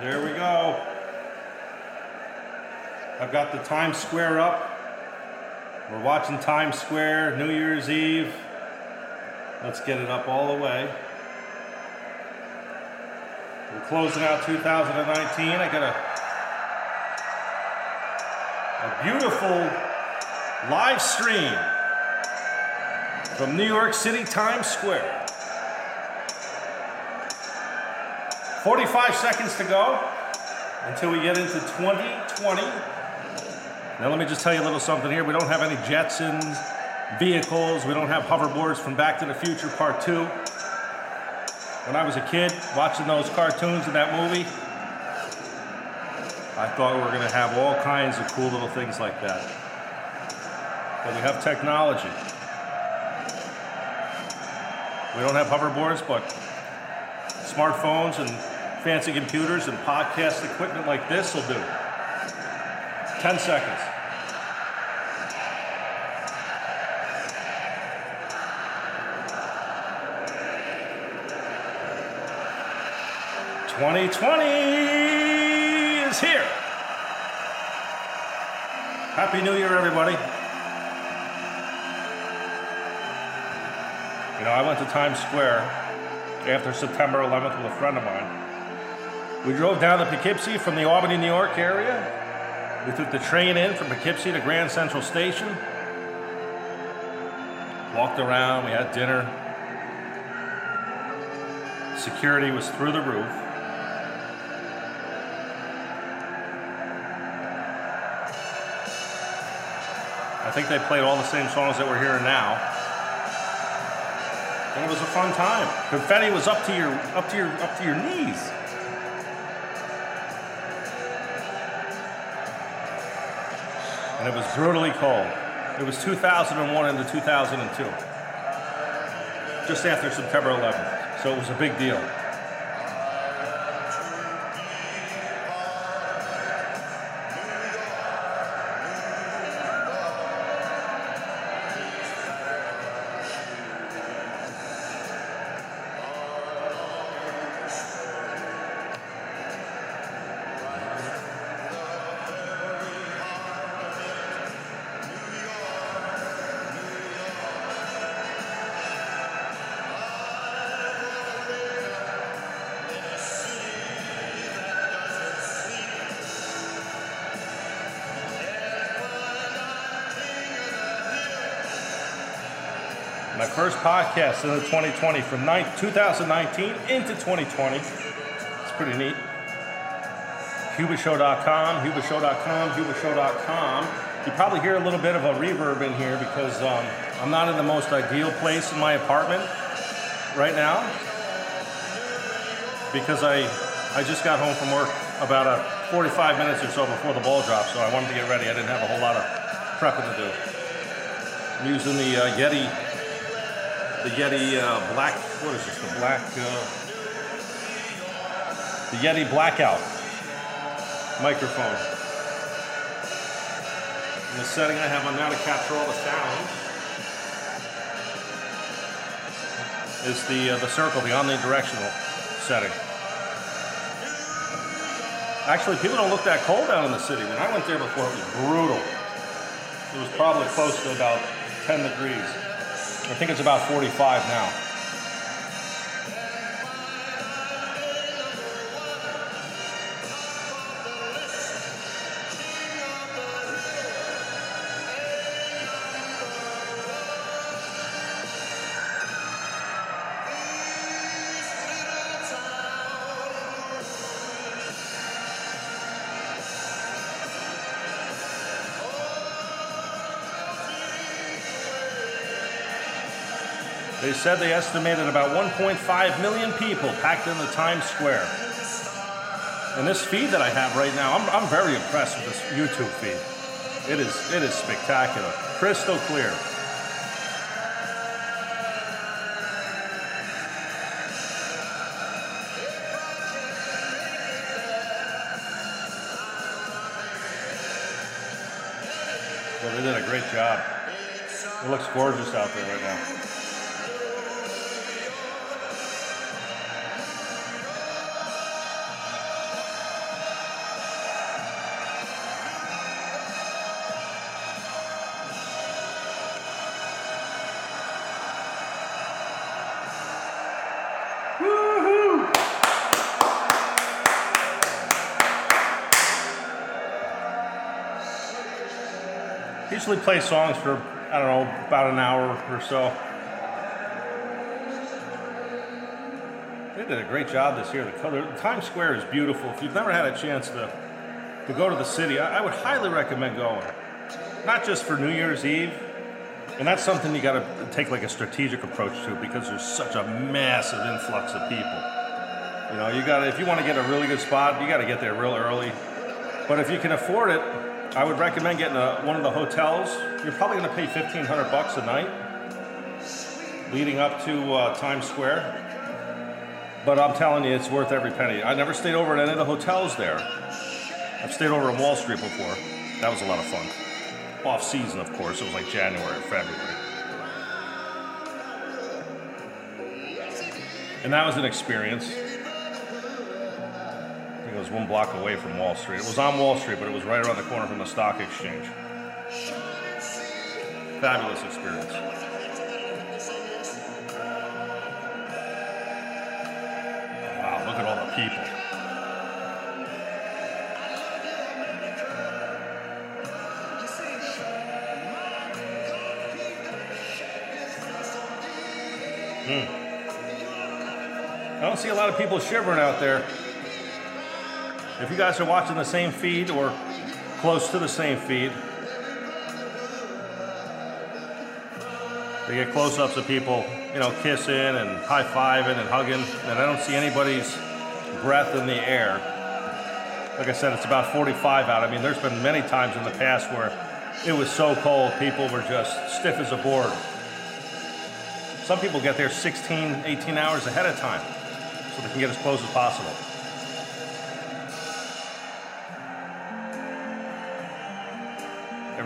There we go. I've got the Times Square up. We're watching Times Square New Year's Eve. Let's get it up all the way. We're closing out 2019. I got a, a beautiful live stream from New York City Times Square. 45 seconds to go until we get into 2020. Now, let me just tell you a little something here. We don't have any Jetsons vehicles, we don't have hoverboards from Back to the Future Part 2. When I was a kid watching those cartoons in that movie, I thought we were going to have all kinds of cool little things like that. But we have technology. We don't have hoverboards, but smartphones and fancy computers and podcast equipment like this will do. 10 seconds. Twenty twenty is here. Happy New Year, everybody. You know, I went to Times Square after September 11th with a friend of mine. We drove down to Poughkeepsie from the Albany, New York area. We took the train in from Poughkeepsie to Grand Central Station. Walked around, we had dinner. Security was through the roof. I think they played all the same songs that we're hearing now. And it was a fun time. Confetti was up to your up to your up to your knees. And it was brutally cold. It was 2001 into 2002. Just after September 11th. So it was a big deal. My first podcast in the 2020 from nine, 2019 into 2020. It's pretty neat. HubaShow.com, HubaShow.com, HubaShow.com. You probably hear a little bit of a reverb in here because um, I'm not in the most ideal place in my apartment right now because I I just got home from work about a 45 minutes or so before the ball dropped, so I wanted to get ready. I didn't have a whole lot of prepping to do. I'm using the uh, Yeti the Yeti uh, Black, what is this, the Black, uh, the Yeti Blackout microphone. And the setting I have on now to capture all the sounds is the, uh, the circle, the omnidirectional setting. Actually, people don't look that cold down in the city. When I went there before, it was brutal. It was probably close to about 10 degrees. I think it's about 45 now. They said they estimated about 1.5 million people packed in the Times Square. And this feed that I have right now, I'm, I'm very impressed with this YouTube feed. It is, it is spectacular, crystal clear. Well, they did a great job. It looks gorgeous out there right now. Usually play songs for, I don't know, about an hour or so. They did a great job this year. The color, Times Square is beautiful. If you've never had a chance to, to go to the city, I, I would highly recommend going. Not just for New Year's Eve, and that's something you got to take like a strategic approach to because there's such a massive influx of people. You know, you got to if you want to get a really good spot, you got to get there real early. But if you can afford it, I would recommend getting a, one of the hotels. You're probably going to pay 1500 bucks a night leading up to uh, Times Square. But I'm telling you, it's worth every penny. I never stayed over at any of the hotels there. I've stayed over on Wall Street before. That was a lot of fun off season, of course. It was like January or February. And that was an experience. Was one block away from Wall Street. It was on Wall Street, but it was right around the corner from the stock exchange. Fabulous experience. Wow, look at all the people. Hmm. I don't see a lot of people shivering out there. If you guys are watching the same feed or close to the same feed, they get close ups of people, you know, kissing and high fiving and hugging, and I don't see anybody's breath in the air. Like I said, it's about 45 out. I mean, there's been many times in the past where it was so cold, people were just stiff as a board. Some people get there 16, 18 hours ahead of time so they can get as close as possible.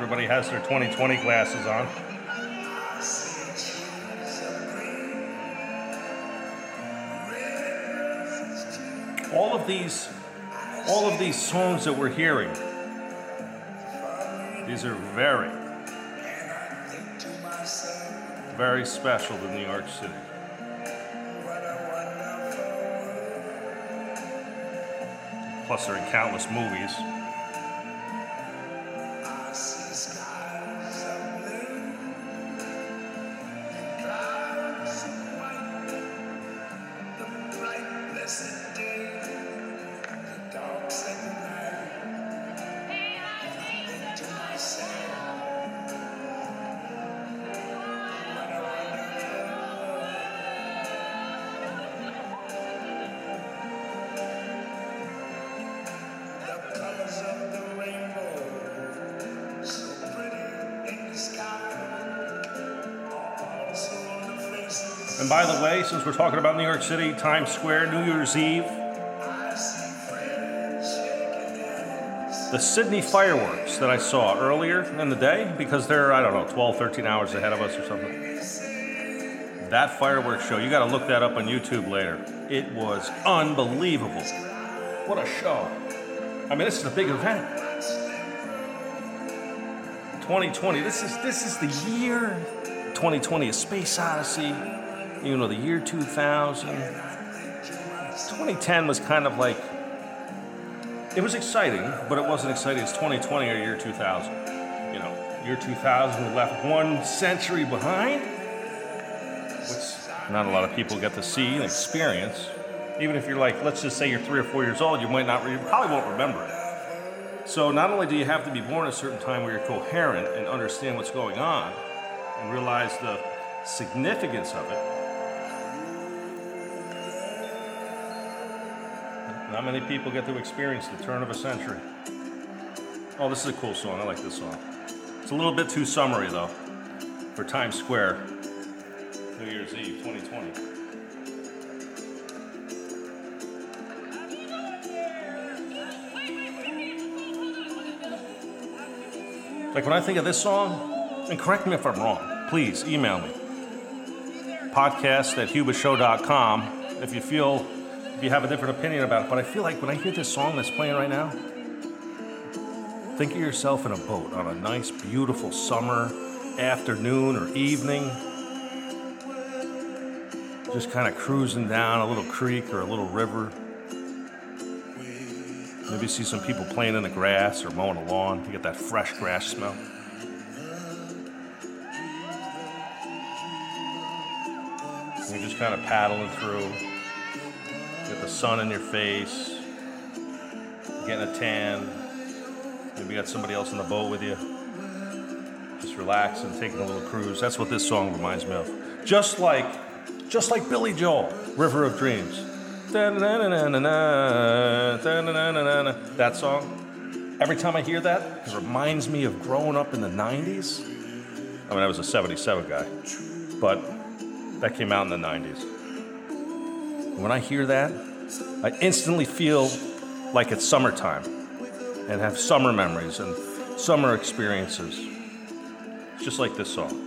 Everybody has their 2020 glasses on. All of these all of these songs that we're hearing these are very very special to New York City. Plus, they're in countless movies. And by the way, since we're talking about New York City, Times Square, New Year's Eve, the Sydney fireworks that I saw earlier in the day, because they're, I don't know, 12, 13 hours ahead of us or something. That fireworks show, you got to look that up on YouTube later. It was unbelievable. What a show. I mean, this is a big event. 2020, this is this is the year 2020, a space odyssey you know, the year 2000. 2010 was kind of like, it was exciting, but it wasn't exciting as 2020 or year 2000. You know, year 2000, we left one century behind, which not a lot of people get to see and experience. Even if you're like, let's just say you're three or four years old, you might not, you probably won't remember it. So not only do you have to be born at a certain time where you're coherent and understand what's going on and realize the significance of it, Not many people get to experience the turn of a century. Oh, this is a cool song. I like this song. It's a little bit too summery, though, for Times Square, New Year's Eve 2020. Like when I think of this song, and correct me if I'm wrong, please email me. Podcast at hubashow.com if you feel you have a different opinion about it, but I feel like when I hear this song that's playing right now, think of yourself in a boat on a nice, beautiful summer afternoon or evening. Just kind of cruising down a little creek or a little river. Maybe see some people playing in the grass or mowing a lawn to get that fresh grass smell. You're just kind of paddling through. Get the sun in your face. Getting a tan. Maybe got somebody else in the boat with you. Just relaxing, taking a little cruise. That's what this song reminds me of. Just like, just like Billy Joel, River of Dreams. That song. Every time I hear that, it reminds me of growing up in the 90s. I mean, I was a 77 guy, but that came out in the 90s. When I hear that, I instantly feel like it's summertime and have summer memories and summer experiences. Just like this song.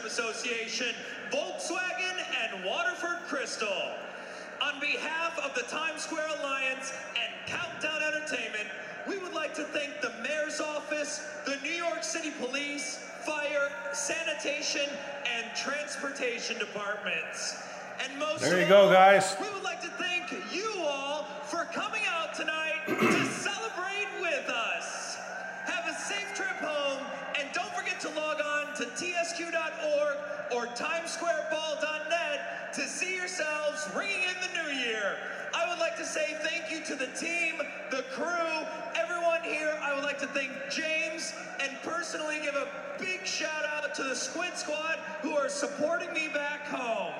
Association, Volkswagen, and Waterford Crystal. On behalf of the Times Square Alliance and Countdown Entertainment, we would like to thank the Mayor's Office, the New York City Police, Fire, Sanitation, and Transportation Departments. And most there you go, guys. We would like to thank you all for coming out tonight tsq.org or timessquareball.net to see yourselves ringing in the new year. I would like to say thank you to the team, the crew, everyone here. I would like to thank James and personally give a big shout out to the Squid Squad who are supporting me back home.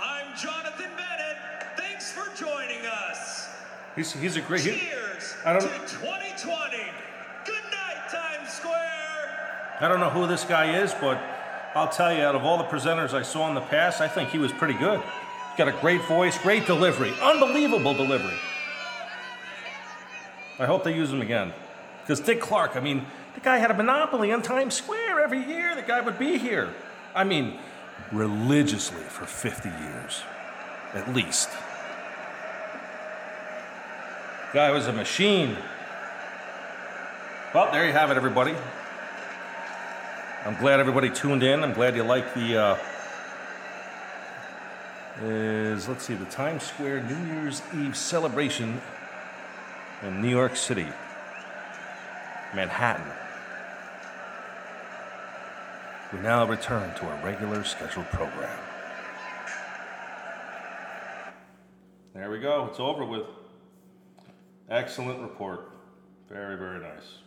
I'm Jonathan Bennett. Thanks for joining us. He's, he's a great. Cheers I don't, to 2020. Good night, Times Square. I don't know who this guy is, but I'll tell you, out of all the presenters I saw in the past, I think he was pretty good. He's got a great voice, great delivery, unbelievable delivery. I hope they use him again. Because Dick Clark, I mean, the guy had a monopoly on Times Square every year. The guy would be here. I mean, religiously for 50 years, at least. Guy was a machine. Well, there you have it, everybody. I'm glad everybody tuned in. I'm glad you like the. Uh, is let's see the Times Square New Year's Eve celebration in New York City, Manhattan. We now return to our regular scheduled program. There we go. It's over with. Excellent report. Very, very nice.